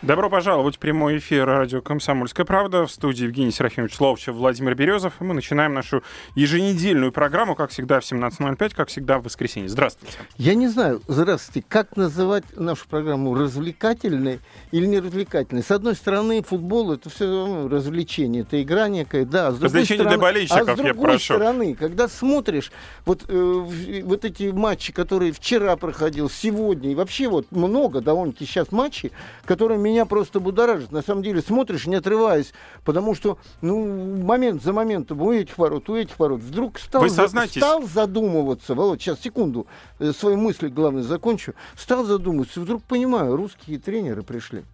Добро пожаловать в прямой эфир радио «Комсомольская правда». В студии Евгений Серафимович Ловчев, Владимир Березов. И мы начинаем нашу еженедельную программу, как всегда, в 17.05, как всегда, в воскресенье. Здравствуйте. Я не знаю, здравствуйте, как называть нашу программу, развлекательной или не развлекательной? С одной стороны, футбол — это все равно развлечение, это игра некая, да. А с Развлечение стороны, для болельщиков, а с я другой прошу. стороны, когда смотришь вот, э, вот эти матчи, которые вчера проходил, сегодня, и вообще вот много довольно-таки сейчас матчей, которые меня просто будоражат. На самом деле смотришь, не отрываясь, потому что, ну, момент за моментом у этих ворот, у этих ворот, вдруг стал, Вы за- сознайтесь- стал задумываться, Володь, сейчас, секунду, э, свои мысли, главное, закончу, стал задумываться, вдруг понимаю, русские тренеры пришли.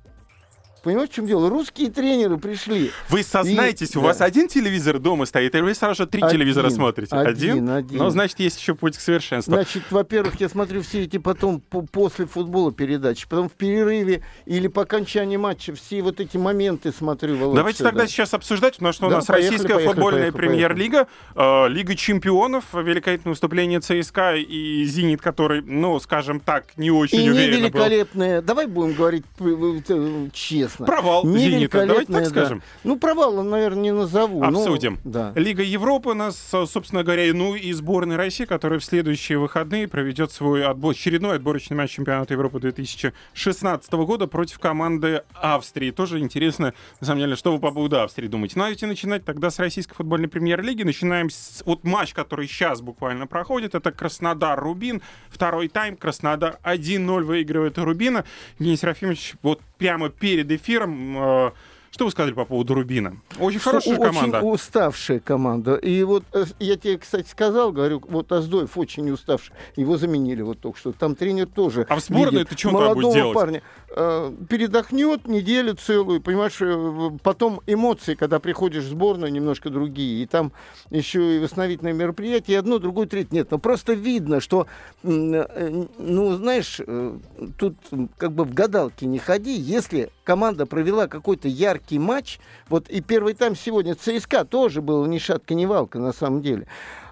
Понимаете, в чем дело? Русские тренеры пришли. Вы сознаетесь, И- у вас да. один телевизор дома стоит, или вы сразу же три Один, телевизора смотрите? один, один. Ну, значит, есть еще путь к совершенству. Значит, во-первых, я смотрю все эти потом по- после футбола передачи, потом в перерыве или по окончании матча все вот эти моменты смотрю. Володь, Давайте всё, тогда да. сейчас обсуждать, потому что у Да, нас поехали, российская поехали, футбольная премьер-лига, э, Лига чемпионов, великолепное выступление ЦСКА и «Зенит», который, ну, скажем так, не очень И уверенно был. невеликолепная, давай будем говорить п- честно. Провал «Зенита», давайте так да. скажем. Ну, провала, наверное, не назову. но- Обсудим. да. Лига Европы у нас, собственно говоря, ну и сборная России, которая в следующие выходные проведет свой отбор, очередной отборочный матч чемпионата Европы 2016 года против команды Австрии. Тоже интересно, на самом деле, что вы по поводу Австрии думаете. Ну, давайте начинать тогда с российской футбольной премьер-лиги. Начинаем с вот матч, который сейчас буквально проходит. Это Краснодар-Рубин. Второй тайм. Краснодар 1-0 выигрывает Рубина. Евгений Серафимович, вот прямо перед эфиром... э, что вы сказали по поводу Рубина? Очень Что хорошая очень команда. уставшая команда. И вот э, я тебе, кстати, сказал, говорю, вот Аздоев очень уставший. Его заменили вот только что. Там тренер тоже. А в сборной видит ты он там будет молодого делать? парня. Э, передохнет неделю целую, понимаешь, э, потом эмоции, когда приходишь в сборную, немножко другие. И там еще и восстановительное мероприятие, и одно, другое, третье. Нет, но просто видно, что, э, ну, знаешь, тут как бы в гадалки не ходи, если команда провела какой-то яркий матч, вот и первый тайм сегодня ЦСКА тоже был ни шатка, ни валка на самом деле.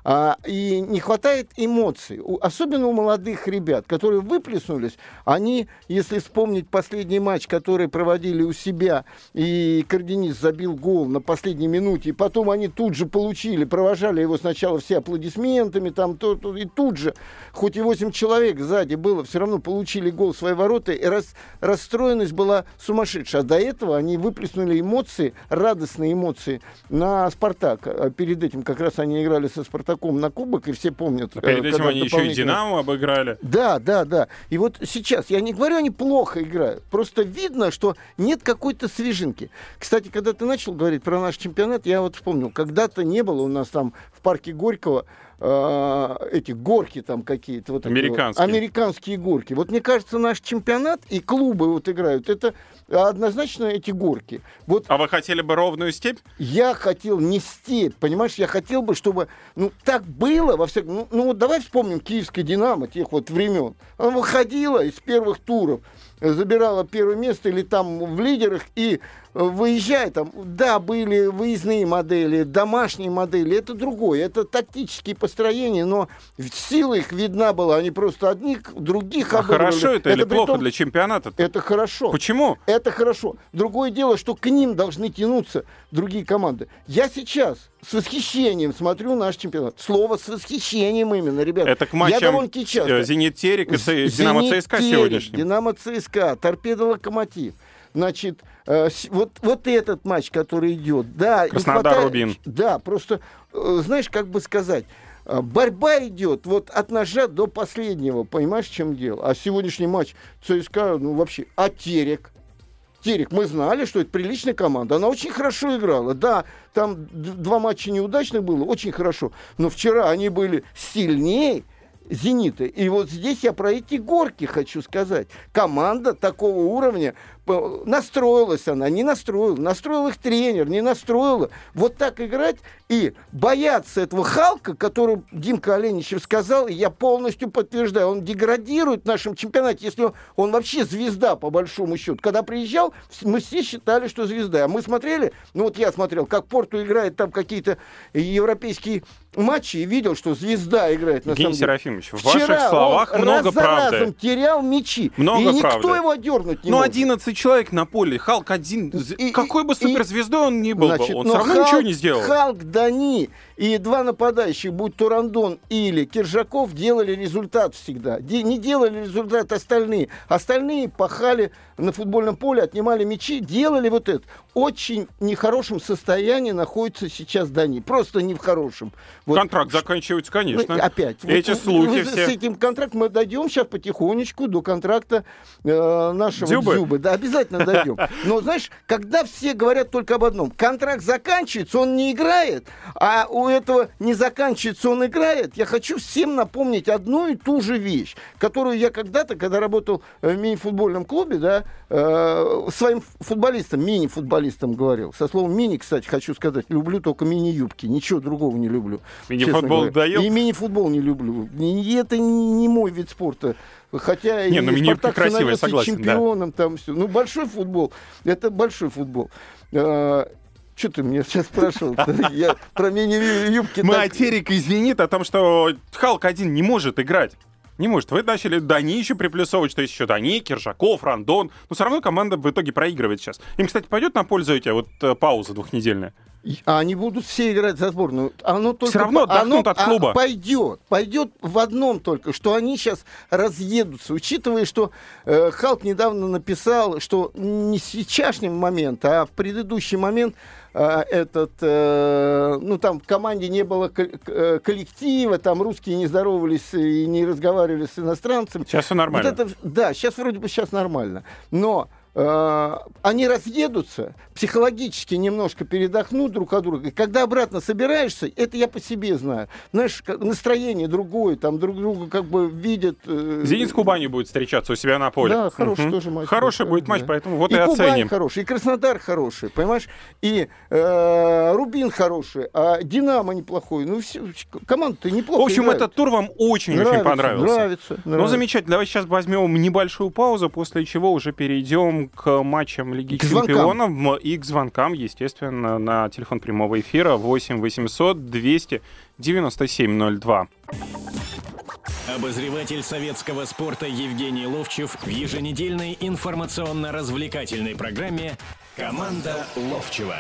А, и не хватает эмоций, У- особенно у молодых ребят, которые выплеснулись. Они, если вспомнить последний матч, который проводили у себя, и Карденис забил гол на последней минуте, и потом они тут же получили, провожали его сначала все аплодисментами, там, то, то, и тут же, хоть и 8 человек сзади было, все равно получили гол в свои ворота, и рас- расстроенность была сумасшедшая. А до этого они выплеснули эмоции, радостные эмоции на «Спартак». А перед этим как раз они играли со «Спартаком» на кубок, и все помнят. А перед э, этим они еще и дополнительно- Динамо обыграли. да, да, да. И вот сейчас, я не говорю, они плохо играют. Просто видно, что нет какой-то свежинки. Кстати, когда ты начал говорить про наш чемпионат, я вот вспомнил, когда-то не было у нас там в парке Горького э, эти горки там какие-то. Вот такие вот. Американские. Американские горки. Вот мне кажется, наш чемпионат и клубы вот играют, это однозначно эти горки. Вот А вы хотели бы ровную степь? я хотел не степь, понимаешь, я хотел бы, чтобы, ну, так было во всяком, ну, ну, вот давай вспомним киевское «Динамо» тех вот времен. Она выходила из первых туров, забирала первое место или там в лидерах и выезжая там, да, были выездные модели, домашние модели, это другое, это тактические построения, но сила их видна была, они просто одних, других А обыгрывали. хорошо это или при плохо том- для чемпионата? Это хорошо. Почему? Это хорошо. Другое дело, что к ним должны тянуться другие команды. Я сейчас с восхищением смотрю наш чемпионат. Слово с восхищением именно, ребят. Это к Я матчам довольно-таки часто. э, Зенит Терек и Динамо ЦСКА сегодняшний. Динамо ЦСКА, Торпедо Локомотив. Значит, э, вот, вот этот матч, который идет, да, Краснодар, хватает- Рубин. Да, просто, э, знаешь, как бы сказать, э, борьба идет вот от ножа до последнего, понимаешь, в чем дело? А сегодняшний матч ЦСКА, ну вообще, а Терек? Терек, мы знали, что это приличная команда. Она очень хорошо играла. Да, там два матча неудачных было, очень хорошо. Но вчера они были сильнее «Зенита». И вот здесь я про эти горки хочу сказать. Команда такого уровня настроилась она, не настроила, настроил их тренер, не настроила. Вот так играть и бояться этого Халка, который Димка Оленичев сказал, и я полностью подтверждаю, он деградирует в нашем чемпионате, если он, он вообще звезда, по большому счету. Когда приезжал, мы все считали, что звезда. А мы смотрели, ну вот я смотрел, как Порту играет там какие-то европейские матчи и видел, что звезда играет на Евгений самом деле. Серафимович, в ваших словах много раз за правды. разом терял мячи. Много и никто правды. его дернуть не Ну, может. 11 человек на поле. Халк один. И- Какой бы и- суперзвездой он ни был бы, Значит, он но все равно Халк- ничего не сделал. Халк, Дани и два нападающих, будь то Рандон или Киржаков, делали результат всегда. Де- не делали результат остальные. Остальные пахали на футбольном поле, отнимали мячи, делали вот это. Очень нехорошем состоянии находится сейчас Дани. Просто не в хорошем. Вот. Контракт заканчивается, конечно. Ну, опять. Эти Вот, слухи вот все. С этим контрактом мы дойдем сейчас потихонечку до контракта э, нашего Дзюбы? Дзюбы. Да, обязательно дойдем. Но знаешь, когда все говорят только об одном, контракт заканчивается, он не играет, а у этого не заканчивается, он играет, я хочу всем напомнить одну и ту же вещь, которую я когда-то, когда работал в мини-футбольном клубе, да, э, своим футболистам, мини-футболистам говорил. Со словом мини, кстати, хочу сказать, люблю только мини-юбки, ничего другого не люблю. Мини-футбол доел? И мини-футбол не люблю. И это не мой вид спорта. Хотя Не, и ну, Спартак красивые, становился согласен, да. чемпионом, там все. Ну, большой футбол. Это большой футбол. Что ты меня сейчас спрашивал? Я про мини-юбки. Мы так- Терик извинит о том, что Халк один не может играть. Не может. Вы начали Дани еще приплюсовывать, что есть еще Дани, Киржаков, Рандон. Но все равно команда в итоге проигрывает сейчас. Им, кстати, пойдет на пользу эти вот э, пауза двухнедельная? А они будут все играть за сборную. Оно только, равно по- оно- отдохнут от клуба. а, пойдет. Пойдет в одном только, что они сейчас разъедутся. Учитывая, что э, Халк недавно написал, что не с сейчасшний момент, а в предыдущий момент этот, э, ну там в команде не было э, коллектива, там русские не здоровались и не разговаривали с иностранцами. Сейчас все нормально. Вот это, да, сейчас вроде бы сейчас нормально. Но э, они разъедутся, психологически немножко передохнут друг от друга. И когда обратно собираешься, это я по себе знаю. Знаешь, настроение другое, там друг друга как бы видят. э, Зенит с Кубанью будет встречаться у себя на поле. Да, хороший Мгм. тоже матч. Хороший будет, матч, да. поэтому вот и и, Кубань оценим. хороший, и Краснодар хороший, понимаешь? И э, Рубин хороший, а Динамо неплохой. Ну, все, команда-то неплохо В общем, играет. этот тур вам очень-очень понравился. Нравится, Ну, нравится. замечательно. Давай сейчас возьмем небольшую паузу, после чего уже перейдем к матчам Лиги К звонкам. Чемпионов м, и к звонкам, естественно, на телефон прямого эфира 8 800 297 02. Обозреватель советского спорта Евгений Ловчев в еженедельной информационно-развлекательной программе «Команда Ловчева».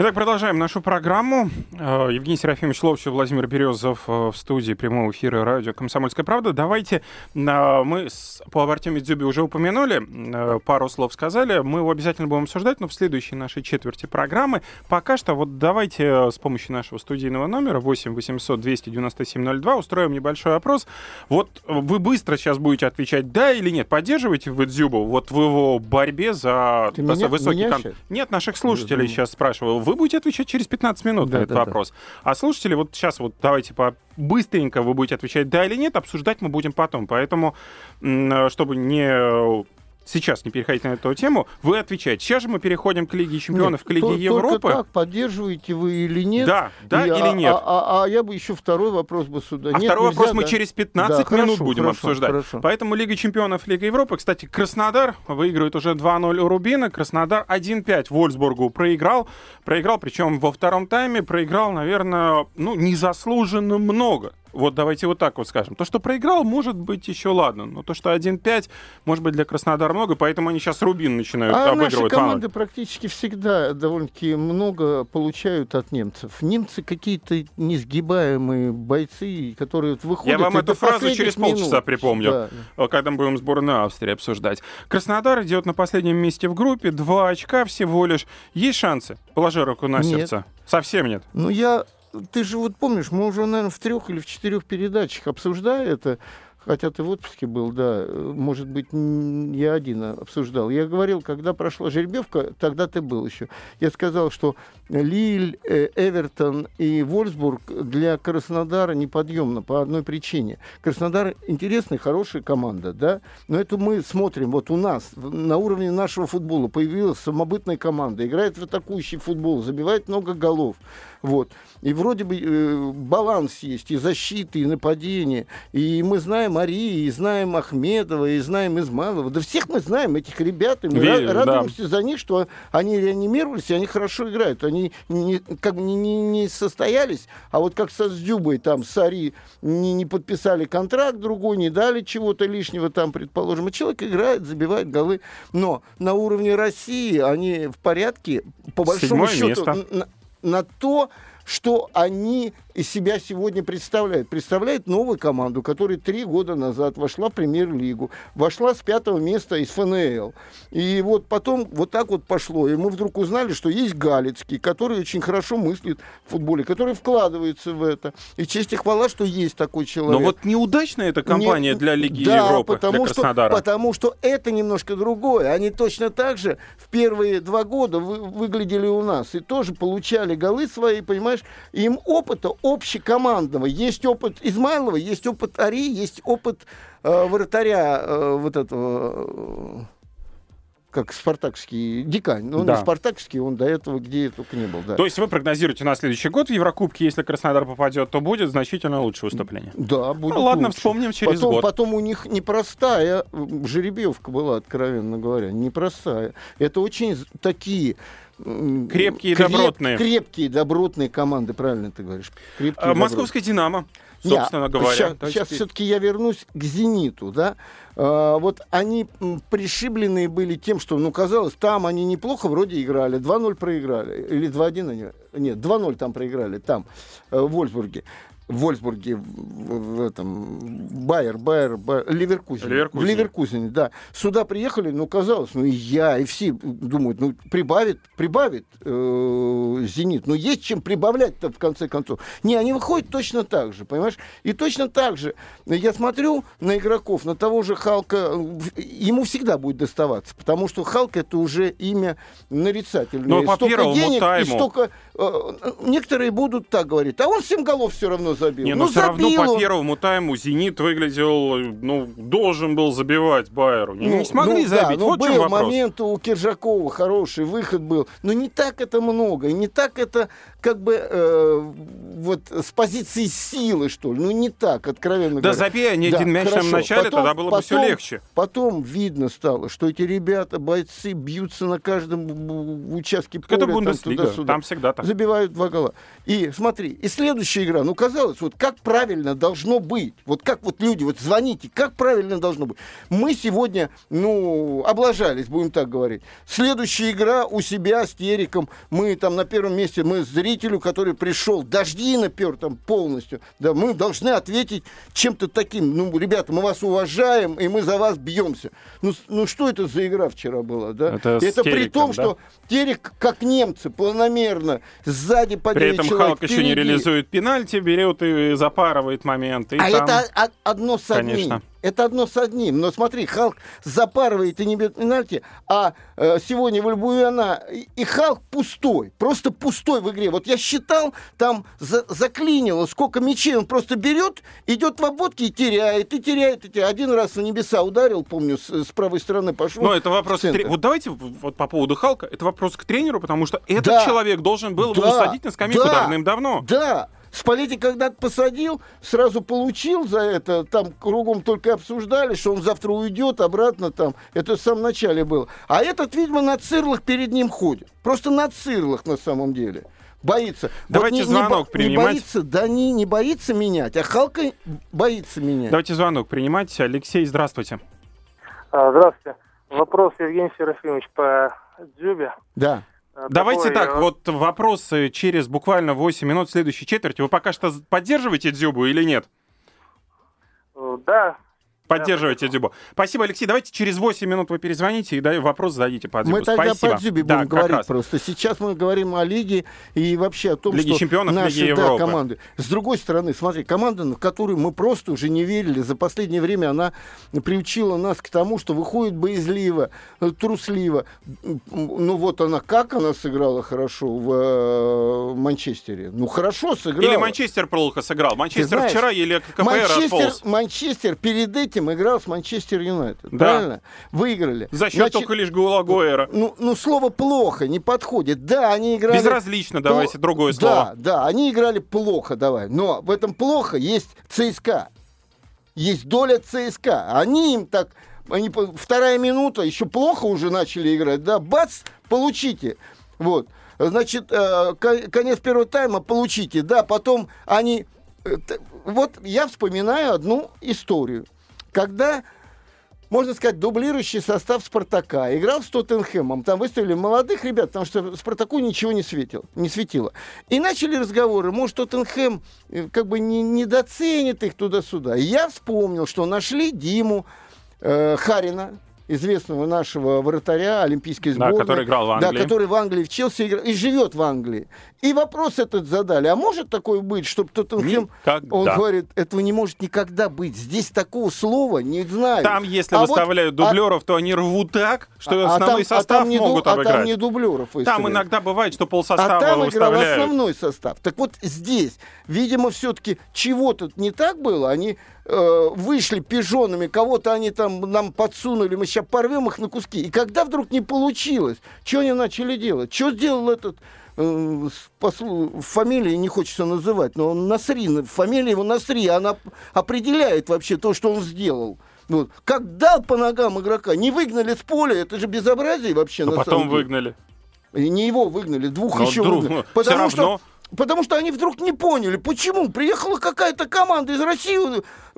Итак, продолжаем нашу программу. Э, Евгений Серафимович Ловчев, Владимир Березов э, в студии прямого эфира радио «Комсомольская правда». Давайте, э, мы с- по Артеме Дзюбе уже упомянули, пару слов сказали. Мы его обязательно будем обсуждать, но в следующей нашей четверти программы. Пока что вот давайте с помощью нашего студийного номера 8 800 297 02 устроим небольшой опрос. Вот вы быстро сейчас будете отвечать «да» или «нет». Поддерживаете вы Дзюбу вот в его борьбе за Ты меня- высокий меня кон-? Нет, наших слушателей сейчас спрашиваю. Вы будете отвечать через 15 минут Да, на этот да, да. вопрос. А слушатели, вот сейчас вот давайте по быстренько вы будете отвечать да или нет, обсуждать мы будем потом. Поэтому, э, чтобы не сейчас не переходить на эту тему, вы отвечаете. Сейчас же мы переходим к Лиге Чемпионов, Нет, к Лиге то- Европы. Так, поддерживаете вы или нет. Да, да И, или а- нет. А, а- а я бы еще второй вопрос бы сюда. А Нет, второй нельзя, вопрос мы да? через 15 Да, минут хорошо, будем хорошо, обсуждать. хорошо. Поэтому Лига чемпионов, Лига Европы. Кстати, Краснодар выигрывает уже 2-0 у Рубина. Краснодар 1-5 Вольсбургу проиграл. Проиграл, причем во втором тайме проиграл, наверное, ну, незаслуженно много. Вот давайте вот так вот скажем. То, что проиграл, может быть еще ладно. Но то, что 1-5, может быть для Краснодара много, поэтому они сейчас Рубин начинают А наши обыгрывать. команды практически всегда довольно-таки много получают от немцев. Немцы какие-то несгибаемые бойцы, которые вот выходят... Я вам эту фразу через полчаса минут. припомню. Да. Э, когда мы будем сборную Австрии обсуждать. Краснодар идет на последнем месте в группе, два очка всего лишь. Есть шансы? Положи руку на Нет. сердце. Совсем нет. Ну, я... Ты же вот помнишь, мы уже, наверное, в трех или в четырех передачах обсуждая это, хотя ты в отпуске был, да, может быть, я один обсуждал. Я говорил, когда прошла жеребьевка, тогда ты был еще. Я сказал, что Лиль, э, Эвертон и Вольсбург для Краснодара неподъемно по одной причине. Краснодар интересная, хорошая команда, да, но это мы смотрим, вот у нас на уровне нашего футбола появилась самобытная команда, играет в атакующий футбол, забивает много голов. Вот. И вроде бы э, баланс есть и защиты, и нападения. И мы знаем Арии, и знаем Ахмедова, и знаем Измайлова. Да всех мы знаем, этих ребят. И мы Верю, радуемся да. за них, что они реанимировались, и они хорошо играют. Они не, как не, не, не состоялись, а вот как со Сдюбой, там, с Ари не, не подписали контракт другой, не дали чего-то лишнего там, предположим. И человек играет, забивает голы. Но на уровне России они в порядке, по большому Седьмое счету, место. На, то, что они из себя сегодня представляет? Представляет новую команду, которая три года назад вошла в премьер-лигу, вошла с пятого места из ФНЛ. И вот потом вот так вот пошло. И мы вдруг узнали, что есть Галицкий, который очень хорошо мыслит в футболе, который вкладывается в это. И честь и хвала, что есть такой человек. Но вот неудачная эта компания Не... для Лиги да, Европы, потому для Краснодара. Что, потому что это немножко другое. Они точно так же в первые два года вы, выглядели у нас и тоже получали голы свои, понимаешь? Им опыта общекомандного. Есть опыт Измайлова, есть опыт Ари, есть опыт э, вратаря э, вот этого... Э, как спартакский дикань. Но он да. не спартакский, он до этого где только не был. Да. То есть вы прогнозируете на следующий год в Еврокубке, если Краснодар попадет, то будет значительно лучше выступление? Да, будет ну, Ладно, лучше. вспомним через потом, год. Потом у них непростая жеребьевка была, откровенно говоря, непростая. Это очень такие Крепкие, креп, добротные. Крепкие, добротные команды, правильно ты говоришь. Крепкие, а, Московская «Динамо», собственно я, говоря. Сейчас, сейчас все-таки я вернусь к «Зениту». Да? А, вот они пришибленные были тем, что, ну, казалось, там они неплохо вроде играли. 2-0 проиграли. Или 2-1 они... Нет, 2-0 там проиграли, там, э, в Вольсбурге. В, в этом, Байер, Байер, Байер Ливеркузен. Ливеркузен. В Ливеркузене, да. Сюда приехали, ну, казалось, ну, и я, и все думают, ну, прибавит, прибавит э, «Зенит». Но есть чем прибавлять-то, в конце концов. Не, они выходят точно так же, понимаешь? И точно так же я смотрю на игроков, на того же Халка, ему всегда будет доставаться, потому что Халк это уже имя нарицательное. Но по столько первому денег, тайму... и столько... Э, некоторые будут так говорить, а он всем голов все равно забил. Не, но ну, все равно по первому тайму «Зенит» выглядел, ну, должен был забивать Байеру. Не, ну, не смогли ну, забить, да, вот был вопрос. момент у Киржакова хороший, выход был. Но не так это много, и не так это как бы э, вот с позиции силы, что ли. Ну, не так, откровенно да говоря. забей они да, один мяч хорошо. в начале, потом, тогда было бы все легче. Потом видно стало, что эти ребята, бойцы, бьются на каждом участке поля. Это Бундеслига, там, там всегда так. Забивают два гола. И смотри, и следующая игра, ну, казалось, вот как правильно должно быть. Вот как вот люди, вот звоните, как правильно должно быть. Мы сегодня, ну, облажались, будем так говорить. Следующая игра у себя с Териком. Мы там на первом месте, мы зрителю, который пришел, дожди напер там полностью. Да, мы должны ответить чем-то таким. Ну, ребята, мы вас уважаем, и мы за вас бьемся. Ну, ну что это за игра вчера была, да? Это, это Териком, при том, да? что Терек, как немцы, планомерно, сзади по При этом человек, Халк еще не реализует пенальти, берет и запарывает момент. И а там... это одно с одним. Конечно. Это одно с одним. Но смотри, Халк запарывает и не бьет пенальти, а э, сегодня в Альбуяна и, и Халк пустой. Просто пустой в игре. Вот я считал, там за, заклинило, сколько мячей он просто берет, идет в обводке и теряет, и теряет, и теряет. Один раз в небеса ударил, помню, с, с правой стороны пошел. Но это вопрос... К Вот давайте вот по поводу Халка, это вопрос к тренеру, потому что этот да. человек должен был да. его усадить на скамейку да. давным-давно. Да, Спалетти когда-то посадил, сразу получил за это, там кругом только обсуждали, что он завтра уйдет обратно там. Это в самом начале было. А этот, видимо, на цирлах перед ним ходит. Просто на цирлах на самом деле. Боится. Давайте вот не, звонок не, принимать. Не боится, да не, не боится менять, а Халка боится менять. Давайте звонок принимать. Алексей, здравствуйте. А, здравствуйте. Вопрос, Евгений Серафимович, по Дзюбе. Да. Э, Давайте так, э, вот вопросы через буквально 8 минут следующей четверти. Вы пока что поддерживаете Дзюбу или нет? Э, да, Поддерживайте Дзюбу. Спасибо, Алексей. Давайте через 8 минут вы перезвоните и вопрос зададите по Дзюбу. Мы тогда Спасибо. по Дзюбе Да, будем как говорить раз. просто. Сейчас мы говорим о Лиге и вообще о том, Лиге что чемпионов, наши Лиге да, Европы. команды. С другой стороны, смотри, команда, на которую мы просто уже не верили. За последнее время она приучила нас к тому, что выходит боязливо, трусливо. Ну вот она, как она сыграла хорошо в э, Манчестере? Ну хорошо сыграла. Или Манчестер плохо сыграл. Манчестер знаешь, вчера еле КПР Манчестер, отполз. Манчестер перед этим играл с Манчестер Юнайтед. Да. Правильно? Выиграли. За счет Значит, только лишь гола Гойера. ну, ну, слово плохо не подходит. Да, они играли... Безразлично, давайте Ну, другое Да, слово. да, они играли плохо, давай. Но в этом плохо есть ЦСКА. Есть доля ЦСКА. Они им так... Они, вторая минута, еще плохо уже начали играть, да, бац, получите. Вот. Значит, э, ко- конец первого тайма получите, да, потом они... э, Вот я вспоминаю одну историю. Когда можно сказать, дублирующий состав «Спартака». Играл с Тоттенхэмом. Там выставили молодых ребят, потому что «Спартаку» ничего не, светил, не светило. И начали разговоры. Может, Тоттенхэм э, как бы не, недоценит их туда-сюда. И я вспомнил, что нашли Диму э, Харина, известного нашего вратаря олимпийской Да, сборной. который играл в Англии. Да, который в Англии, в Челси играл и живет в Англии. И вопрос этот задали. А может такое быть, чтобы Тоттенхэм... Никогда. Он говорит, этого не может никогда быть. Здесь такого слова не знаю. Там, если А вот- выставляют а- дублеров, то они рвут так, что а основной там- а состав там не ду- могут а обыграть. там не дублеров Там выставляют. иногда бывает, что А полсостава там играл выставляют. основной состав. Так вот здесь, видимо, все-таки чего-то не так было. Они э, вышли пижонами, кого-то они там нам подсунули, мы сейчас порвем их на куски. И когда вдруг не получилось, что они начали делать? Что сделал этот э, послу- фамилии не хочется называть, но он Насри, фамилия его Насри, она определяет вообще то, что он сделал. Вот. Как дал по ногам игрока, не выгнали с поля, это же безобразие вообще. Но на потом выгнали. Не его выгнали, двух Но еще друг- выгнали. ну, Потому всё что, равно. потому что они вдруг не поняли, почему. Приехала какая-то команда из России,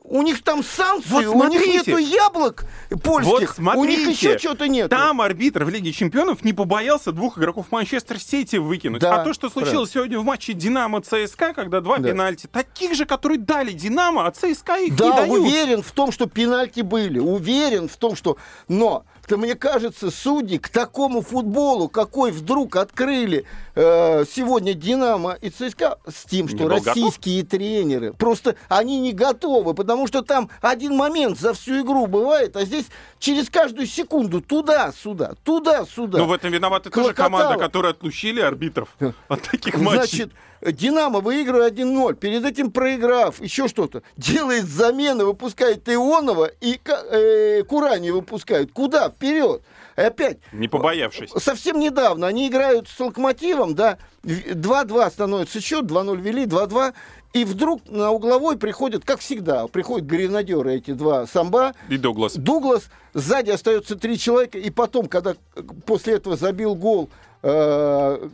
у них там санкции, Вот у них смотрите. нету яблок польских, Вот у них смотрите, еще что-то нет. Там арбитр в Лиге Чемпионов не побоялся двух игроков Манчестер Сити выкинуть. Да, а то, что случилось сегодня в матче Динамо ЦСКА, когда два Да. пенальти, таких же, которые дали Динамо, а ЦСКА их не Да, дают. уверен в том, что пенальти были. Уверен в том, что... Но, то мне кажется, судьи к такому футболу, какой вдруг открыли э, сегодня Динамо и ЦСКА, с тем, Не что был готов? российские тренеры, просто они не готовы, потому что там один момент за всю игру бывает, а здесь через каждую секунду туда-сюда, туда-сюда. Но Ну, в этом виновата тоже Клокотало. команда, которая отлучили арбитров от таких матчей. Динамо выигрывает 1-0, перед этим проиграв, еще что-то, делает замены, выпускает Ионова и э, Курани выпускают. Куда? Вперед. И опять, Не побоявшись. совсем недавно они играют с Локомотивом, да, в- 2-2 становится счет, 2-0 вели, 2-2, и вдруг на угловой приходят, как всегда, приходят гренадеры эти два самба, И Дуглас. Дуглас, сзади остается три человека, и потом, когда э, после этого забил гол, э,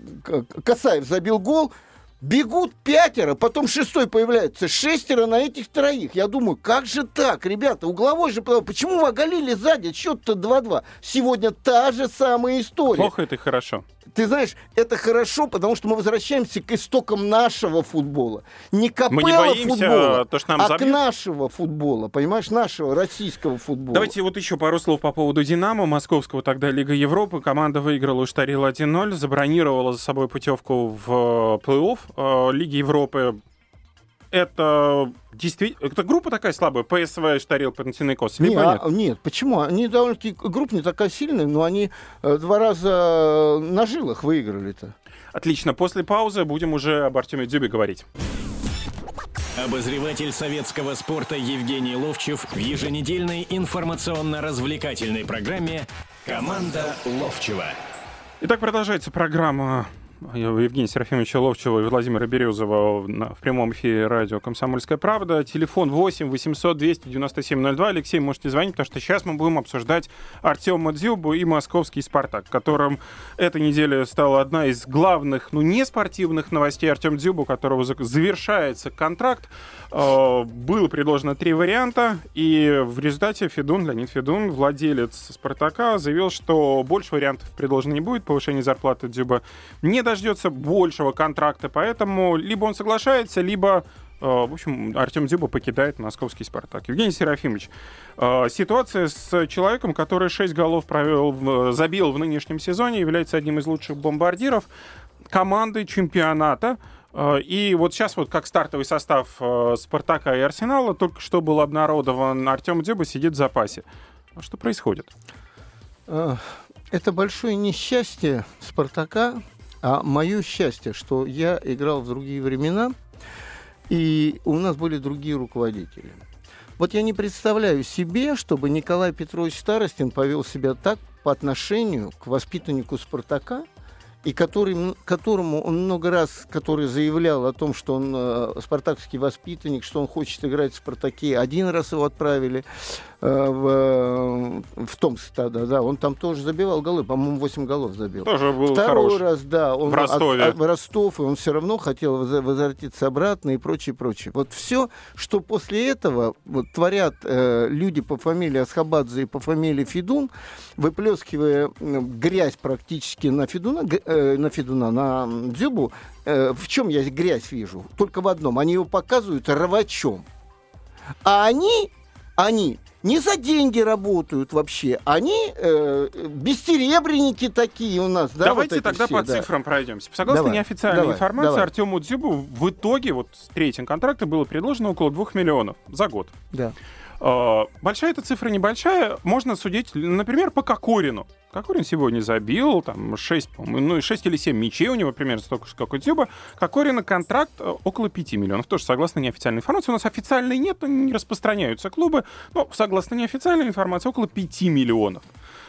Касаев забил гол, бегут пятеро, потом шестой появляется, шестеро на этих троих. Я думаю, как же так, ребята, угловой же, почему вы оголили сзади, счет-то 2-2. Сегодня та же самая история. Плохо это и хорошо. Ты знаешь, это хорошо, потому что мы возвращаемся к истокам нашего футбола. Не капелла футбола, то, что нам а к забьют. нашего футбола, понимаешь, нашего российского футбола. Давайте вот еще пару слов по поводу «Динамо», московского тогда Лига Европы. Команда выиграла у Штарил 1-0, забронировала за собой путевку в э, плей-офф э, Лиги Европы. Это действительно... Это группа такая слабая? ПСВ, Штарил, Панатинайкос? Не, Либо а- нет? нет, почему? Они довольно-таки группа не такая сильная, но они э, два раза на жилах выиграли-то. Отлично. После паузы будем уже об Артеме Дзюбе говорить. Обозреватель советского спорта Евгений Ловчев в еженедельной информационно-развлекательной программе «Команда Ловчева». Итак, продолжается программа Евгения Серафимовича Ловчева и Владимира Березова в прямом эфире радио «Комсомольская правда». Телефон 8 800 297 02. Алексей, можете звонить, потому что сейчас мы будем обсуждать Артема Дзюбу и московский «Спартак», которым эта неделя стала одна из главных, ну, не спортивных новостей. Артем Дзюбу, у которого завершается контракт. Э, Было предложено три варианта, и в результате Федун, Леонид Федун, владелец «Спартака», заявил, что больше вариантов предложено не будет, повышение зарплаты Дзюба не дождется большего контракта, поэтому либо он соглашается, либо В общем, Артем Дзюба покидает московский «Спартак». Евгений Серафимович, ситуация с человеком, который 6 голов провел, забил в нынешнем сезоне, является одним из лучших бомбардиров команды чемпионата. И вот сейчас вот как стартовый состав «Спартака» и «Арсенала» только что был обнародован, Артем Дзюба сидит в запасе. Что происходит? Это большое несчастье «Спартака», а мое счастье, что я играл в другие времена, и у нас были другие руководители. Вот я не представляю себе, чтобы Николай Петрович Старостин повел себя так по отношению к воспитаннику «Спартака», и который, которому он много раз, который заявлял о том, что он э, спартаковский воспитанник, что он хочет играть в «Спартаке». Один раз его отправили в, в Томск тогда, да, он там тоже забивал голы, по-моему, 8 голов забил. Тоже был Второй хорош. раз, да, он в Ростове. От, от, в Ростов, и он все равно хотел возвратиться обратно и прочее, прочее. Вот все, что после этого вот, творят э, люди по фамилии Асхабадзе и по фамилии Федун, выплескивая грязь практически на Федуна, э, на Федуна, на Дзюбу, э, в чем я грязь вижу? Только в одном. Они его показывают рвачом. А они, они не за деньги работают вообще. Они э, бестеребренники такие у нас. Да, Давайте вот тогда все, по да. цифрам пройдемся. Согласно Давай, неофициальной давай, информации, давай. Артему Дзюбу в итоге вот с третьим контрактом было предложено около 2 миллионов за год. Да. Э, Большая эта цифра, небольшая. Можно судить, например, по Кокорину. Кокорин сегодня забил, там, 6, ну, 6 или 7 мячей у него примерно столько же, как у Дзюба. Кокорина контракт э, около 5 миллионов. Тоже согласно неофициальной информации. У нас официальной нет, не распространяются клубы. Но согласно неофициальной информации, около 5 миллионов.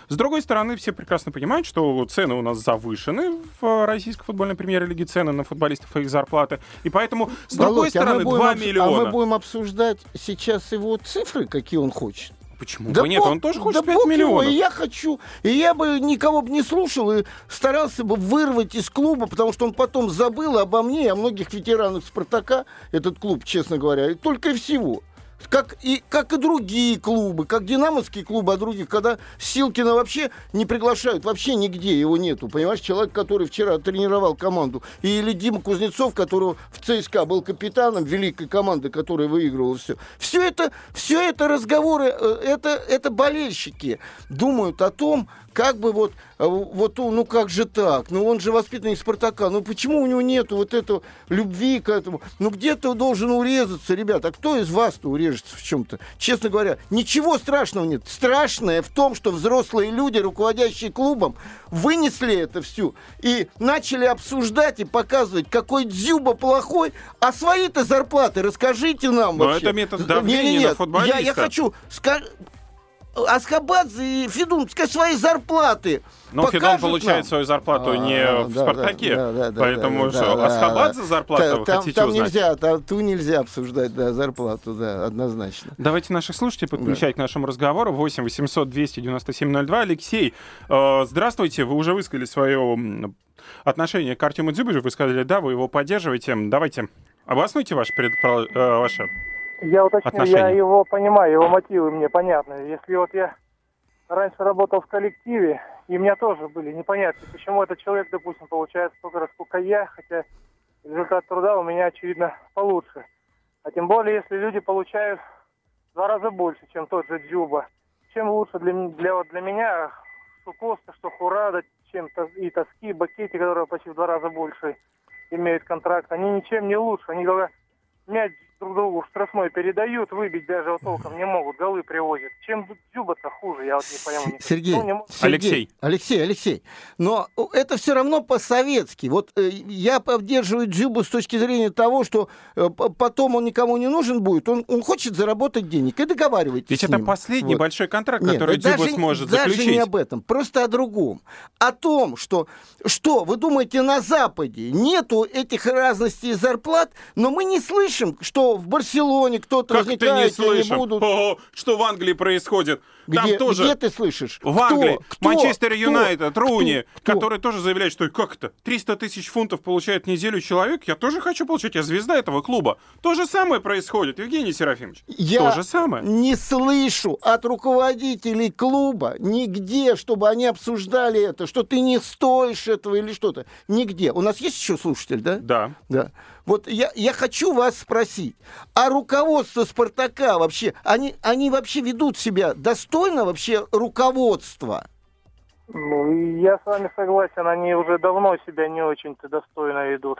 С другой стороны, все прекрасно понимают, что цены у нас завышены в российской футбольной премьер-лиге, цены на футболистов и их зарплаты. И поэтому, с другой Володь, а мы стороны, будем 2 обс- миллиона. А мы будем обсуждать сейчас его цифры, какие он хочет. Почему бы нет? бог- Он тоже хочет да 5 бог его, миллионов. и я хочу. И я бы никого бы не слушал и старался бы вырвать из клуба, потому что он потом забыл обо мне и о многих ветеранах «Спартака», этот клуб, честно говоря, и только и всего. Как и, как и другие клубы, как динамовские клубы, а других, когда Силкина вообще не приглашают, вообще нигде его нету. Понимаешь, человек, который вчера тренировал команду. Или Дима Кузнецов, которого в ЦСКА был капитаном великой команды, которая выигрывала все. Все это, все это разговоры, э, это, это болельщики думают о том, как бы вот, э, вот, ну как же так? Ну он же воспитанник Спартака. Ну почему у него нету вот этого любви к этому? Ну где-то должен урезаться, ребята. А кто из вас-то урежется в чем-то? Честно говоря, ничего страшного нет. Страшное в том, что взрослые люди, руководящие клубом, вынесли это все и начали обсуждать и показывать, какой Дзюба плохой, а свои-то зарплаты расскажите нам Но вообще. это метод давления Не-не-не, на футболиста. Я, я хочу сказать... Аскабадзе и Федун, пускай свои зарплаты Но Федон покажут получает нам. свою зарплату А, не да, в да, «Спартаке». да, да, да, Поэтому да, что, да, Асхабадзе да. зарплату Та- вы там, хотите там узнать? нельзя, там, ту нельзя обсуждать, да, зарплату, да, однозначно. Давайте наших слушателей подключать к нашему разговору. 8 800 297 02. Алексей, э, здравствуйте. Вы уже высказали свое отношение к Артему Дзюбежу. Вы сказали, да, вы его поддерживаете. Давайте, обоснуйте ваше, предпро- э, ваше Я уточню, я Отношения. его понимаю, его мотивы мне понятны. Если вот я раньше работал в коллективе, и у меня тоже были непонятны, почему этот человек, допустим, получает столько раз, сколько я, хотя результат труда у меня, очевидно, получше. А тем более, если люди получают в два раза больше, чем тот же Дзюба. Чем лучше для, для, вот для меня, что Коста, что Хурада, чем и Тоски, Бакети, которые почти в два раза больше имеют контракт, они ничем не лучше. Они только мяч друг другу в штрафной передают, выбить даже вот толком не могут, голы привозят. Чем Дзюба-то хуже, я вот не пойму. никак. Сергей, Ну, не мо- Сергей, Алексей. Алексей, Алексей. Но это все равно по-советски. Вот э, я поддерживаю Дзюбу с точки зрения того, что э, потом он никому не нужен будет. Он, он хочет заработать денег. И договаривайтесь Ведь с это последний Вот. большой контракт, Нет, который Дзюба даже, сможет даже заключить. не об этом, просто о другом. О том, что, что вы думаете, на Западе нету этих разностей зарплат, но мы не слышим, что в Барселоне кто-то не возникает, они слышим? будут... О, что в Англии происходит? Там Где, тоже где ты слышишь? В Англии Кто? Манчестер? Юнайтед? Руни, Кто? который тоже заявляет, что как это, 300 тысяч фунтов получает в неделю человек, я тоже хочу получать, я звезда этого клуба. То же самое происходит, Евгений Серафимович. Я То же самое. не слышу от руководителей клуба нигде, чтобы они обсуждали это, что ты не стоишь этого или что-то. Нигде. У нас есть еще слушатель, да? Да. Да. Вот я, я хочу вас спросить, а руководство «Спартака» вообще, они, они вообще ведут себя достойно вообще руководства? Ну, я с вами согласен, они уже давно себя не очень-то достойно ведут.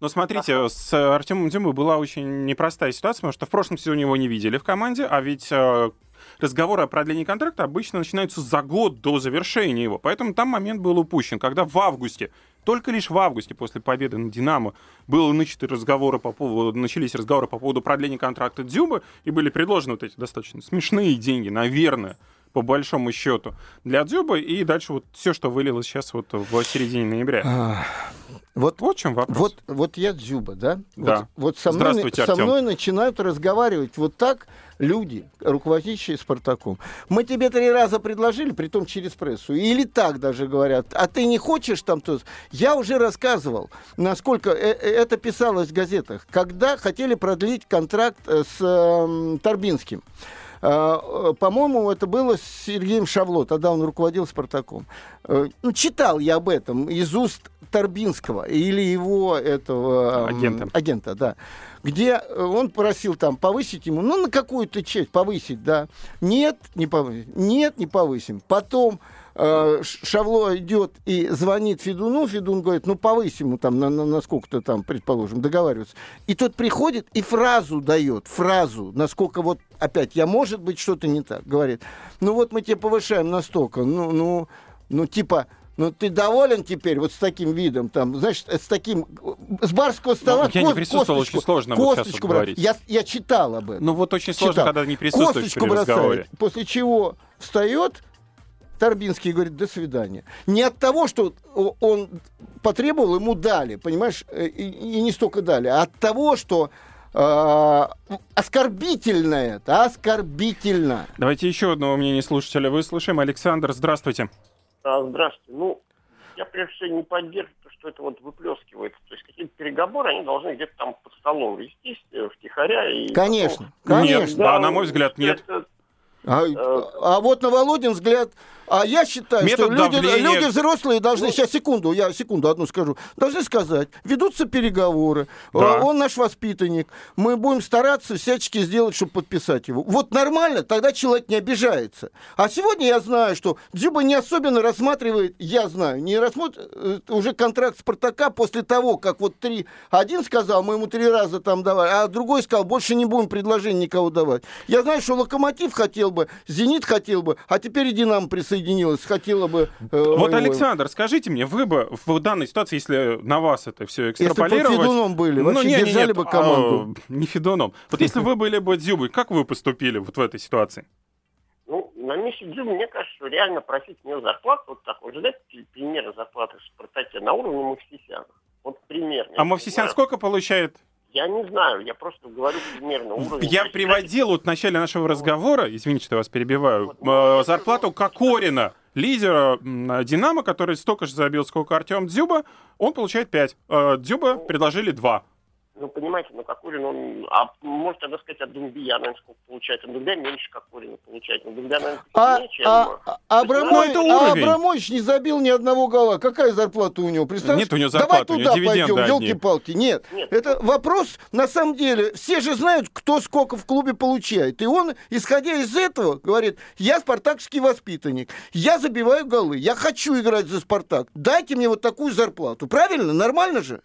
Но смотрите, с Артемом Дюмой была очень непростая ситуация, потому что в прошлом сезоне его не видели в команде, а ведь э, разговоры о продлении контракта обычно начинаются за год до завершения его. Поэтому там момент был упущен, когда в августе, только лишь в августе после победы на «Динамо» было начаты разговоры по поводу, начались разговоры по поводу продления контракта Дзюбы, и были предложены вот эти достаточно смешные деньги, наверное, по большому счету, для Дзюбы, и дальше вот все, что вылилось сейчас вот в середине ноября. Вот Вот в чем вопрос. Вот, вот я Дзюба, да? Да. Вот, вот со, мной, со мной начинают разговаривать вот так люди, руководящие «Спартаком». Мы тебе три раза предложили, притом через прессу. Или так даже говорят. А ты не хочешь там то? Я уже рассказывал, насколько э- э- это писалось в газетах. Когда хотели продлить контракт э, с эм, Торбинским. А, э, По-моему, это было с Сергеем Шавло, тогда он руководил «Спартаком». Э, Ну, читал я об этом из уст Торбинского или его этого... Агента. Агента, да. Где э, он просил там повысить ему, ну, на какую-то часть повысить, да. Нет, не повысим. Нет, не повысим. Потом Шавло идет и звонит Федуну, Федун говорит, ну, повысим ему там на, на, на сколько-то там, предположим, договариваться. И тот приходит и фразу дает, фразу, насколько вот, опять, я, может быть, что-то не так, говорит, ну, вот мы тебе повышаем настолько, ну, ну, ну, типа, ну, ты доволен теперь вот с таким видом, там, значит, с таким, с барского стола Ну, я не кост- присутствовал, косточку- очень сложно вот сейчас косточку вот брать. говорить. Я, я читал об этом. Ну вот очень сложно, Читал. когда не присутствуешь при Косточку разговоре. бросает, после чего встает Торбинский и говорит, до свидания. Не от того, что он потребовал, ему дали, понимаешь, э, и, и не столько дали, а от того, что э, оскорбительно это, оскорбительно. Давайте еще одного мнения слушателя выслушаем. Александр, здравствуйте. А, Здравствуйте. Ну, я прежде всего не поддерживаю, то, что это вот выплескивается. То есть какие-то переговоры, они должны где-то там под столом вестись, э, втихаря. И Конечно, потом- Нет, конечно. да, на мой взгляд, нет. Это- А, а вот на Володин взгляд, а я считаю, Метод что люди, давления. люди взрослые должны, сейчас секунду, я секунду одну скажу, должны сказать, ведутся переговоры, Да. э, он наш воспитанник, мы будем стараться всячески сделать, чтобы подписать его. Вот нормально, тогда человек не обижается. А сегодня я знаю, что Дзюба не особенно рассматривает, я знаю, не рассмотрит э, уже контракт Спартака после того, как вот три, один сказал, мы ему три раза там давали, а другой сказал, больше не будем предложений никого давать. Я знаю, что Локомотив хотел бы, Зенит хотел бы, а теперь и Динамо присоединилась, хотела бы... э, Вот, его- Александр, скажите мне, вы бы в данной ситуации, если на вас это все Если бы экстраполировать... Федуном были, вообще не, не, держали нет, бы команду. а, не Федуном. Вот если вы были бы Дзюбой, как вы поступили вот в этой ситуации? Ну, на месте Дзюбы, мне кажется, что реально просить у него зарплату, вот так, вот ждать при- примерно зарплаты в Спартаке на уровне Мавсисяна. Вот примерно. А Мовсисян сколько получает? Я не знаю, я просто говорю примерно уровень. Я приводил вот в начале нашего разговора, извините, что я вас перебиваю, Вот, э, ну, зарплату Кокорина, лидера м, Динамо, который столько же забил, сколько Артем Дзюба, он получает 5. Дзюба предложили 2. Ну, понимаете, ну, Кокорин, он... А может тогда сказать, а Думбия, наверное, сколько получает? А Думбия меньше Кокорина получает. Ну, Думбия, наверное, А, сильнее, чем... а, а, Абрамович, Ну, а. Абрамович не забил ни одного гола. Какая зарплата у него? Представляешь? Нет у него Давай зарплаты, у него туда пойдем, елки-палки. Нет. Нет. Это вопрос, на самом деле, все же знают, кто сколько в клубе получает. И он, исходя из этого, говорит, я спартакский воспитанник, я забиваю голы, я хочу играть за Спартак. Дайте мне вот такую зарплату. Правильно? Нормально же?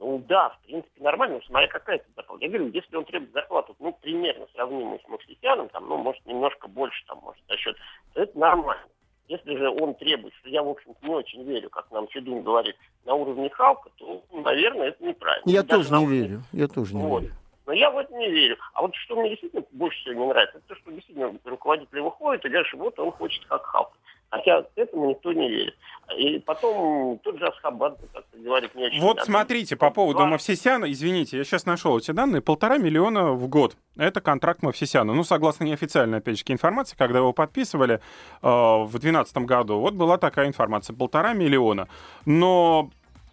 Ну да, в принципе, нормально, но смотря какая это зарплата. Я говорю, если он требует зарплату, ну, примерно сравнимую с Мавсисяном, там, ну, может, немножко больше, там, может, за счет, то это нормально. Если же он требует, что я, в общем-то, не очень верю, как нам Федун говорит, на уровне Халка, то, ну, наверное, это неправильно. Я Даже тоже не уровне- верю. Я тоже не Вот. верю. Но я в это не верю. А вот что мне действительно больше всего не нравится, это то, что действительно руководители выходят и говорят, что вот он хочет как Халк. Хотя этому никто не верит. И потом тут же Асхабад, как говорит, не очень Вот надо. смотрите, по поводу Два. Мавсисяна, извините, я сейчас нашел эти данные, полтора миллиона в год. Это контракт Мавсисяна. Ну, согласно неофициальной, опять же, информации, когда его подписывали э, в 2012 году, вот была такая информация, полтора миллиона. Но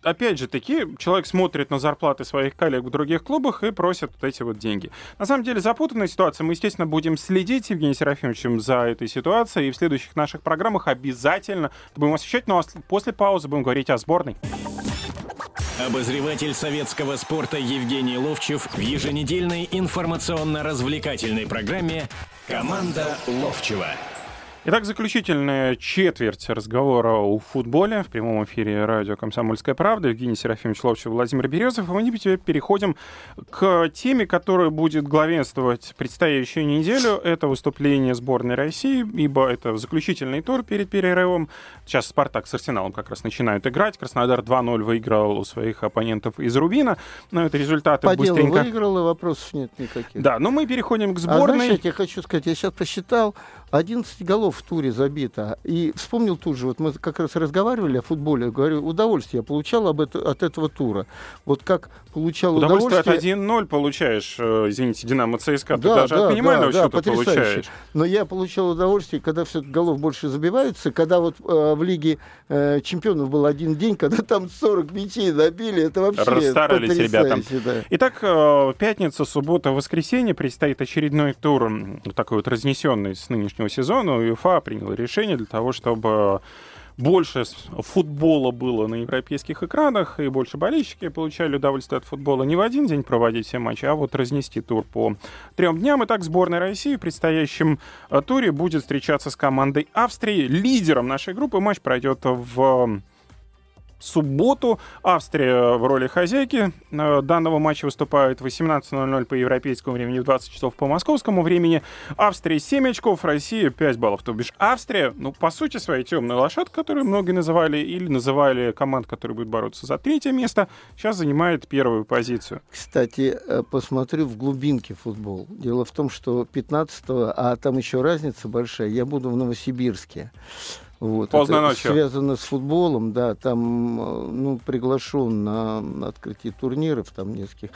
опять же таки, человек смотрит на зарплаты своих коллег в других клубах и просит вот эти вот деньги. На самом деле запутанная ситуация. Мы, естественно, будем следить с Евгением Серафимовичем за этой ситуацией. И в следующих наших программах обязательно будем освещать. Ну а после паузы будем говорить о сборной. Обозреватель советского спорта Евгений Ловчев в еженедельной информационно-развлекательной программе «Команда Ловчева». Итак, заключительная четверть разговора о футболе в прямом эфире радио «Комсомольская правда». Евгений Серафимович Ловчев, Владимир Березов. И мы теперь переходим к теме, которая будет главенствовать предстоящую неделю. Это выступление сборной России, ибо это заключительный тур перед перерывом. Сейчас «Спартак» с «Арсеналом» как раз начинают играть. Краснодар 2-0 выиграл у своих оппонентов из «Рубина». Но это результаты По делу быстренько... выиграл, и вопросов нет никаких. Да, но мы переходим к А знаешь, сборной. я тебе хочу сказать, я сейчас посчитал, 11 голов в туре забито. И вспомнил тут же, вот мы как раз разговаривали о футболе, говорю, удовольствие я получал об это, от этого тура. Вот как получал Удовольствие удовольствие... от 1-0 получаешь, э, извините, Динамо ЦСКА. Ты Да, даже да, от минимального да, да, счета потрясающе. получаешь. Но я получал удовольствие, когда все голов больше забиваются, когда вот э, в Лиге э, чемпионов был один день, когда там 40 мячей забили, это вообще Расстарались ребята. да. Итак, э, пятница, суббота, воскресенье предстоит очередной тур, такой вот разнесенный с нынешнего сезона. УЕФА приняла решение для того, чтобы больше футбола было на европейских экранах, и больше болельщики получали удовольствие от футбола не в один день проводить все матчи, а вот разнести тур по трем дням. Итак, сборная России в предстоящем э, туре будет встречаться с командой Австрии. Лидером нашей группы матч пройдет в субботу. Австрия в роли хозяйки э, данного матча выступает в 18.00 по европейскому времени, в 20 часов по московскому времени. Австрия 7 очков, Россия 5 баллов. То бишь Австрия, ну, по сути, своей темная лошадка, которую многие называли, или называли команд, которые будут бороться за третье место, сейчас занимает первую позицию. Кстати, э, посмотрю в глубинке футбол. Дело в том, что 15-го, а там еще разница большая, я буду в Новосибирске. Вот. Поздно Это ночью. Связано с футболом, да, там э, ну, приглашен на открытие турниров, там нескольких.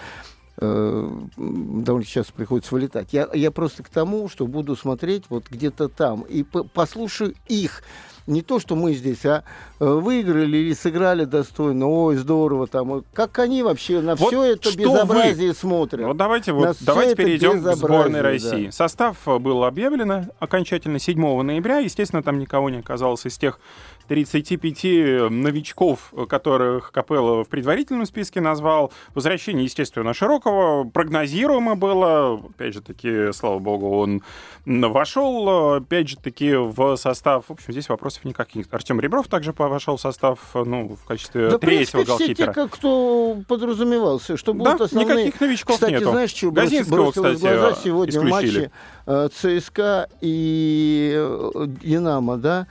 Э, довольно часто приходится вылетать. Я, я просто к тому, что буду смотреть вот где-то там и по- послушаю их. Не то, что мы здесь, а э, выиграли или сыграли достойно, ой, здорово там. Как они вообще на Вот все это безобразие смотрят? Вот давайте, вот, давайте перейдем к сборной да. России. Состав э, был объявлен окончательно 7 ноября. Естественно, там никого не оказалось из тех 35 новичков, э, которых Капелло в предварительном списке назвал. Возвращение, естественно, Широкого прогнозируемо было. Опять же таки, слава богу, он вошел, э, опять же таки, в состав. В общем, здесь вопросов никаких. Артем Ребров также вошел в состав, э, ну, в качестве Да, в третьего принципе, все те, голкипера. кто подразумевался, что Да, будут основные... никаких новичков Кстати, нету. знаешь, что Газинского, кстати, в глаза сегодня в исключили. матче э, ЦСКА и э, Динамо, да?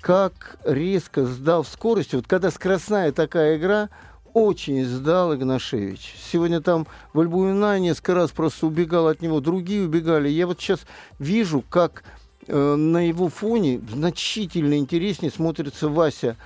Как резко сдал в скорости. Вот когда скоростная такая игра, очень сдал Игнашевич. Сегодня там Вальбуина несколько раз просто убегал от него, другие убегали. Я вот сейчас вижу, как э, на его фоне значительно интереснее смотрится Вася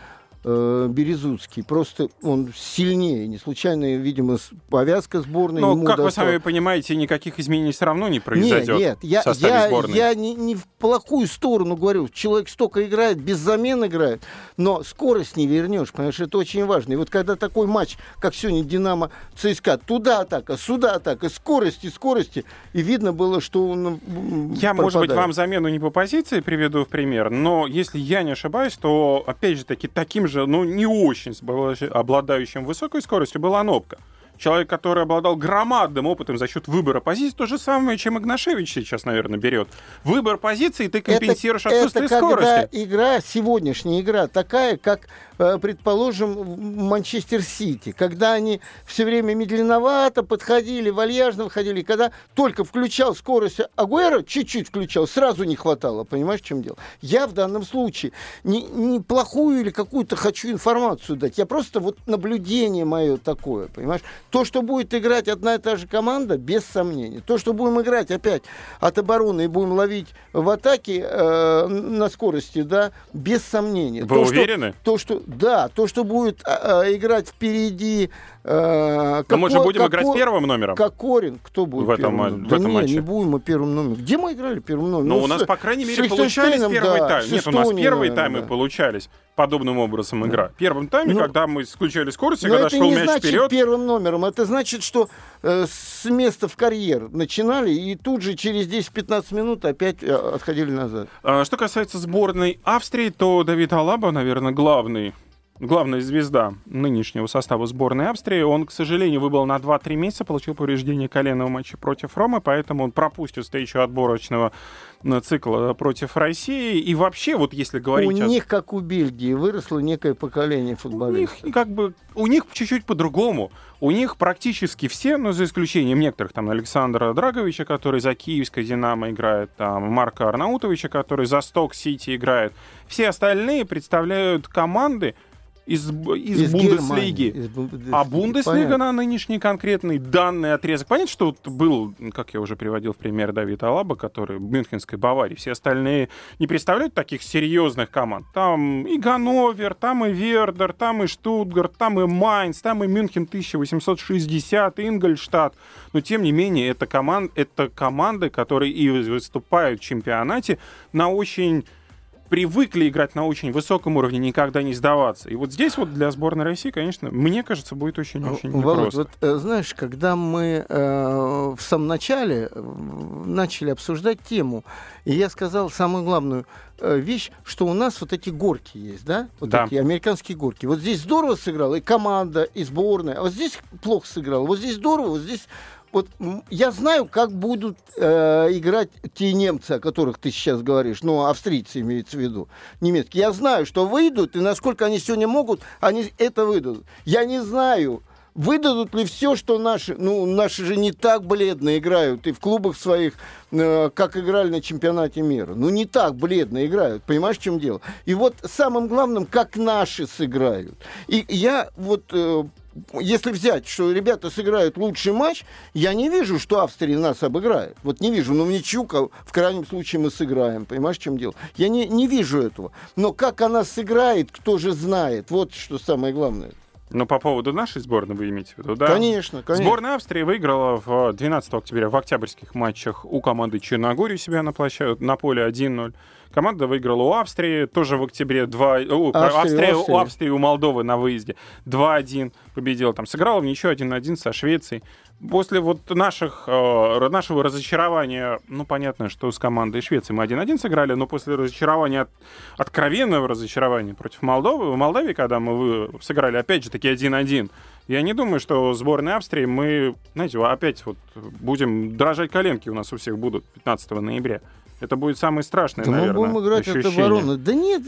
э, Березуцкий. Просто он сильнее. Не случайно, видимо, повязка сборной Но, ему как вы достала. сами понимаете, никаких изменений все равно не произойдет Нет, нет, я, я, сборной. я не, не в плохую сторону говорю. Человек столько играет, без замен играет, но скорость не вернешь, понимаешь, это очень важно. И вот когда такой матч, как сегодня Динамо ЦСКА, туда атака, сюда атака, скорости, скорости, и видно было, что он Я, может быть, пропадает. вам замену не по позиции приведу в пример, но если я не ошибаюсь, то, опять же таки, таким же, ну, не очень обладающим высокой скоростью был Анопка. Человек, который обладал громадным опытом за счет выбора позиций, то же самое, чем Игнашевич сейчас, наверное, берет. Выбор позиции ты компенсируешь это, отсутствие это скорости. игра, сегодняшняя игра, такая, как, э, предположим, Манчестер Сити, когда они все время медленновато подходили, вальяжно выходили, когда только включал скорость Агуэра, чуть-чуть включал, сразу не хватало, понимаешь, в чем дело? Я в данном случае не, не плохую или какую-то хочу информацию дать, я просто вот наблюдение мое такое, понимаешь? То, что будет играть одна и та же команда, без сомнений. То, что будем играть опять от обороны и будем ловить в атаке э, на скорости, да, без сомнений. Вы то, уверены? Что, то, что, да, то, что будет э, э, играть впереди... Но мы же будем играть с какой- первым номером. Кокорин, кто будет В этом первым в да этом не, матче. не будем мы первым номером. Где мы играли первым номером? Но Ну, у нас, с- по крайней мере, получались первый да, тайм. с Нет, у нас первые наверное, таймы да. получались подобным образом игра. В первом тайме, Ну, когда мы включали скорость, и Но когда это шел не мяч значит вперед, первым номером. Это значит, что э, с места в карьер начинали и тут же через 10-15 минут опять э, отходили назад. А, Что касается сборной Австрии, то Давид Алаба, наверное, главный главная звезда нынешнего состава сборной Австрии. Он, к сожалению, выбыл на 2-3 месяца, получил повреждение колена в матче против Ромы, поэтому он пропустит встречу отборочного э, цикла против России. И вообще, вот если говорить... У о- них, как у Бельгии, выросло некое поколение у них футболистов. как бы у них чуть-чуть по-другому. У них практически все, ну, за исключением некоторых, там, Александра Драговича, который за киевское «Динамо» играет, там, Марка Арнаутовича, который за Сток-Сити играет. Все остальные представляют команды из, б- из, Бундеслиги. Из Бундеслиги. А Бундеслига Понятно. на нынешний конкретный данный отрезок. Понятно, что вот был, как я уже приводил в пример, Давид Алаба, который в Мюнхенской Баварии. Все остальные не представляют таких серьезных команд. Там и Ганновер, там и Вердер, там и Штутгарт, там и Майнц, там и Мюнхен 1860, Ингольштадт. Но тем не менее, это, команд, это команды, которые и выступают в чемпионате на очень привыкли играть на очень высоком уровне, никогда не сдаваться. И вот здесь вот для сборной России, конечно, мне кажется, будет очень-очень Володь, непросто. вот э, знаешь, когда мы э, в самом начале начали обсуждать тему, и я сказал самую главную э, вещь, что у нас вот эти горки есть, да? Вот Да. такие американские горки. Вот здесь здорово сыграла и команда, и сборная, а вот здесь плохо сыграла. Вот здесь здорово, вот здесь вот я знаю, как будут э, играть те немцы, о которых ты сейчас говоришь, ну, австрийцы имеется в виду, немецкие. Я знаю, что выйдут, и насколько они сегодня могут, они это выдадут. Я не знаю, выдадут ли все, что наши, ну, наши же не так бледно играют, и в клубах своих, э, как играли на чемпионате мира. Ну, не так бледно играют, понимаешь, в чем дело? И вот самым главным, как наши сыграют. И я вот э, если взять, что ребята сыграют лучший матч, я не вижу, что Австрия нас обыграет. Вот не вижу. Ну, в ничью, в крайнем случае, мы сыграем. Понимаешь, в чем дело? Я не, не вижу этого. Но как она сыграет, кто же знает. Вот что самое главное. Но по поводу нашей сборной вы имеете в виду, да? Конечно, конечно. Сборная Австрии выиграла в 12 октября в октябрьских матчах у команды Черногории себя на, площадке, на поле 1-0. Команда выиграла у Австрии тоже в октябре 2... о, Австрия, Австрия, Австрия. у Австрии у Молдовы на выезде 2-1 победила. Там сыграла в ничего 1-1 со Швецией. После вот наших, э, нашего разочарования, ну, понятно, что с командой Швеции мы 1-1 сыграли, но после разочарования, от- откровенного разочарования против Молдовы, в Молдавии, когда мы вы- сыграли, опять же, таки 1-1, я не думаю, что сборная Австрии мы, знаете, опять вот будем дрожать коленки у нас у всех будут 15 ноября. Это будет самое страшное, Да мы наверное, будем играть от ощущение. обороны. Да нет,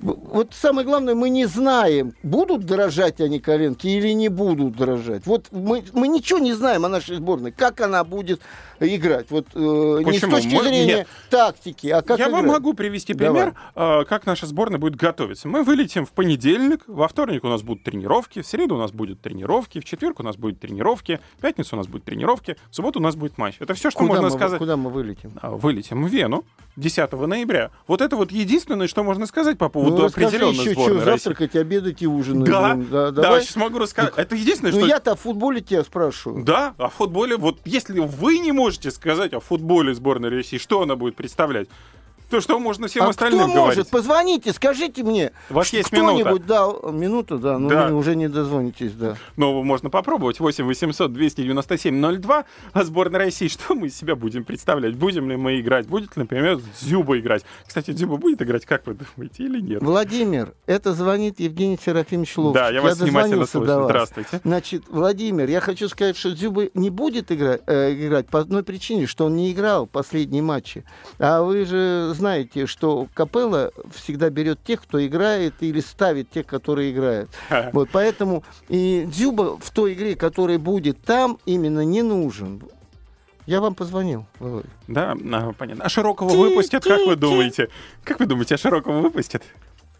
вот самое главное, мы не знаем, будут дрожать они коленки или не будут дрожать. Вот мы, мы ничего не знаем о нашей сборной, как она будет играть. Вот э, не с Почему? точки Мы- зрения нет. тактики, а как Я вам играть. могу привести Давай. пример, э, как наша сборная будет готовиться. Мы вылетим в понедельник, во вторник у нас будут тренировки, в среду у нас будут тренировки, в четверг у нас будут тренировки, в пятницу у нас будут тренировки, в субботу у нас будет матч. Это все, что Куда можно мы, сказать. Куда мы вылетим? А, Вылетим в Вену 10 ноября. Вот это вот единственное, что можно сказать по поводу Ну, определенной еще, сборной что России. завтракать, обедать и ужинать. Да, будем. да, давай. сейчас могу рассказать. Это единственное, Ну что... я-то о футболе тебя спрашиваю. Да, о футболе. Вот если вы не можете сказать о футболе сборной России, что она будет представлять, то что можно всем а остальным кто говорить? может? Позвоните, скажите мне. У вас есть Кто-нибудь дал минуту, да, но Да. вы уже не дозвонитесь, да. Но можно попробовать. 8 800 297 02. А сборная России, что мы из себя будем представлять? Будем ли мы играть? Будет, например, Зюба играть? Кстати, Зюба будет играть, как вы думаете, или нет? Владимир, это звонит Евгений Серафимович Ловчик. Да, я вас внимательно дозвонился слушаю. Здравствуйте. Значит, Владимир, я хочу сказать, что Дзюба не будет играть, э, играть по одной причине, что он не играл последние матчи. А вы же знаете, что Капелла всегда берет тех, кто играет, или ставит тех, которые играют. Вот, поэтому и Дзюба в той игре, которая будет там, именно не нужен. Я вам позвонил. Да, а, понятно. А Широкого выпустят, как вы думаете? Как вы думаете, а Широкого выпустят?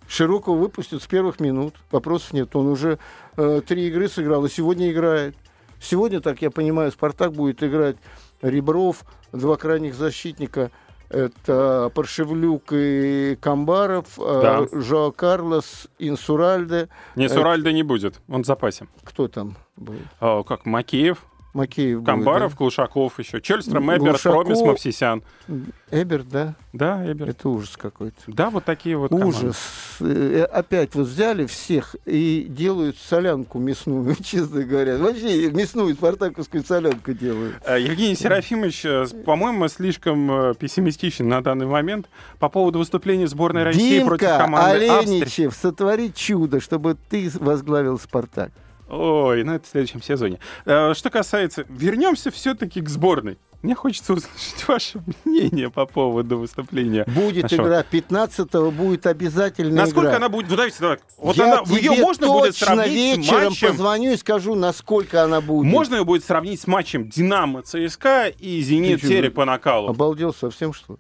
Широкого выпустят с первых минут. Вопросов нет. Он уже э, три игры сыграл и сегодня играет. Сегодня, так я понимаю, Спартак будет играть Ребров, два крайних защитника. Это Паршевлюк и Камбаров, Да. э, Жоа Карлос, Инсуральде. Не, Э, Суральда не будет, он в запасе. Кто там был? А, как Макеев, Макеев будет, Камбаров, Глушаков еще, Чельстром, Эберт, Глушаков. Промис, Мавсисян. да? Эберт, да? Да, Эберт. Это ужас какой-то. Да, вот такие вот команды. Ужас. Э, Опять вот взяли всех и делают солянку мясную, честно говоря. Вообще мясную спартаковскую солянку делают. Э, Евгений Серафимович, э, по-моему, слишком э, пессимистичен на данный момент по поводу выступления сборной России против Димка команды Австрии. Оленичев, сотвори чудо, чтобы ты возглавил «Спартак». Ой, ну это в следующем сезоне. Э, Что касается... Вернемся все-таки к сборной. Мне хочется услышать ваше мнение по поводу выступления. Будет нашего. игра 15-го, будет обязательно Насколько игра. она будет... Ну, давайте, давай. Вот Я она... Ее тебе можно будет точно сравнить с вечером матчем... позвоню и скажу, насколько она будет. Можно ее будет сравнить с матчем Динамо ЦСКА и Зенит Терек по накалу. Обалдел совсем, что ли?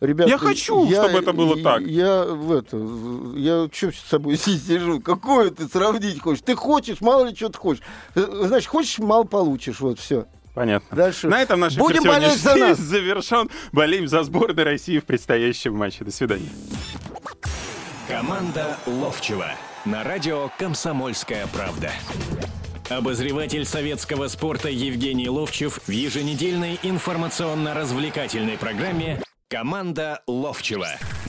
Ребята, Я хочу, чтобы это было так. Я в это, я что с собой здесь сижу? Какое ты сравнить хочешь? Ты хочешь, мало ли что ты хочешь. Э, Значит, хочешь, мало получишь, вот все. Понятно. Дальше. На этом наш эфир Будем болеть за нас. завершен. Болеем за сборную России в предстоящем матче. До свидания. Команда Ловчева на радио «Комсомольская правда». Обозреватель советского спорта Евгений Ловчев в еженедельной информационно-развлекательной программе «Команда Ловчева».